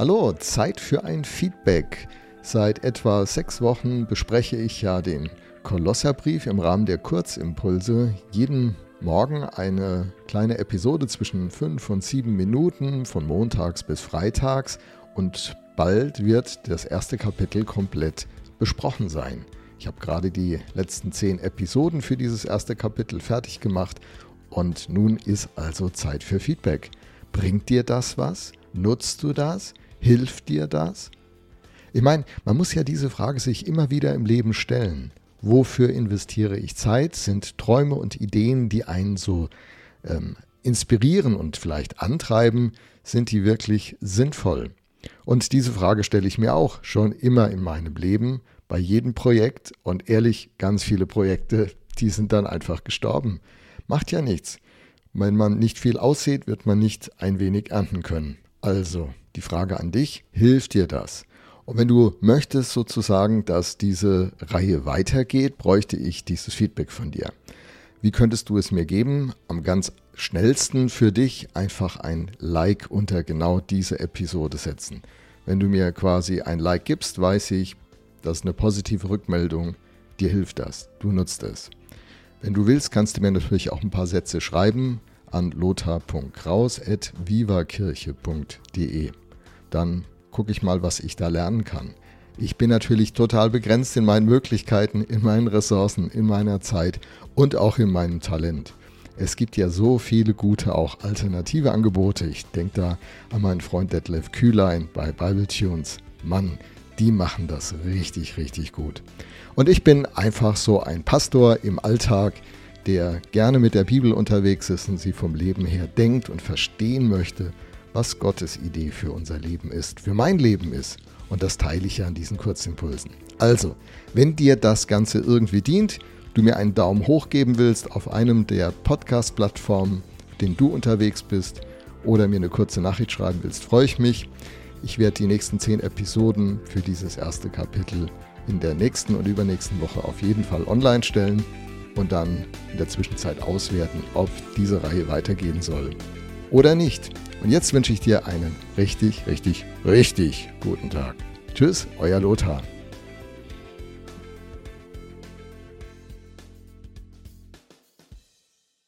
Hallo, Zeit für ein Feedback. Seit etwa sechs Wochen bespreche ich ja den Kolosserbrief im Rahmen der Kurzimpulse. Jeden Morgen eine kleine Episode zwischen fünf und sieben Minuten von montags bis freitags und bald wird das erste Kapitel komplett besprochen sein. Ich habe gerade die letzten zehn Episoden für dieses erste Kapitel fertig gemacht und nun ist also Zeit für Feedback. Bringt dir das was? Nutzt du das? Hilft dir das? Ich meine, man muss ja diese Frage sich immer wieder im Leben stellen. Wofür investiere ich Zeit? Sind Träume und Ideen, die einen so ähm, inspirieren und vielleicht antreiben, sind die wirklich sinnvoll? Und diese Frage stelle ich mir auch schon immer in meinem Leben, bei jedem Projekt. Und ehrlich, ganz viele Projekte, die sind dann einfach gestorben. Macht ja nichts. Wenn man nicht viel aussieht, wird man nicht ein wenig ernten können. Also, die Frage an dich, hilft dir das? Und wenn du möchtest sozusagen, dass diese Reihe weitergeht, bräuchte ich dieses Feedback von dir. Wie könntest du es mir geben? Am ganz schnellsten für dich einfach ein Like unter genau diese Episode setzen. Wenn du mir quasi ein Like gibst, weiß ich, das ist eine positive Rückmeldung, dir hilft das, du nutzt es. Wenn du willst, kannst du mir natürlich auch ein paar Sätze schreiben an lothar.kraus.vivakirche.de. Dann gucke ich mal, was ich da lernen kann. Ich bin natürlich total begrenzt in meinen Möglichkeiten, in meinen Ressourcen, in meiner Zeit und auch in meinem Talent. Es gibt ja so viele gute, auch alternative Angebote. Ich denke da an meinen Freund Detlef Kühlein bei Bible Tunes. Mann, die machen das richtig, richtig gut. Und ich bin einfach so ein Pastor im Alltag, der gerne mit der Bibel unterwegs ist und sie vom Leben her denkt und verstehen möchte, was Gottes Idee für unser Leben ist, für mein Leben ist. Und das teile ich ja an diesen Kurzimpulsen. Also, wenn dir das Ganze irgendwie dient, du mir einen Daumen hoch geben willst auf einem der Podcast-Plattformen, den du unterwegs bist, oder mir eine kurze Nachricht schreiben willst, freue ich mich. Ich werde die nächsten zehn Episoden für dieses erste Kapitel in der nächsten und übernächsten Woche auf jeden Fall online stellen und dann in der Zwischenzeit auswerten, ob diese Reihe weitergehen soll oder nicht. Und jetzt wünsche ich dir einen richtig, richtig, richtig guten Tag. Tschüss, euer Lothar.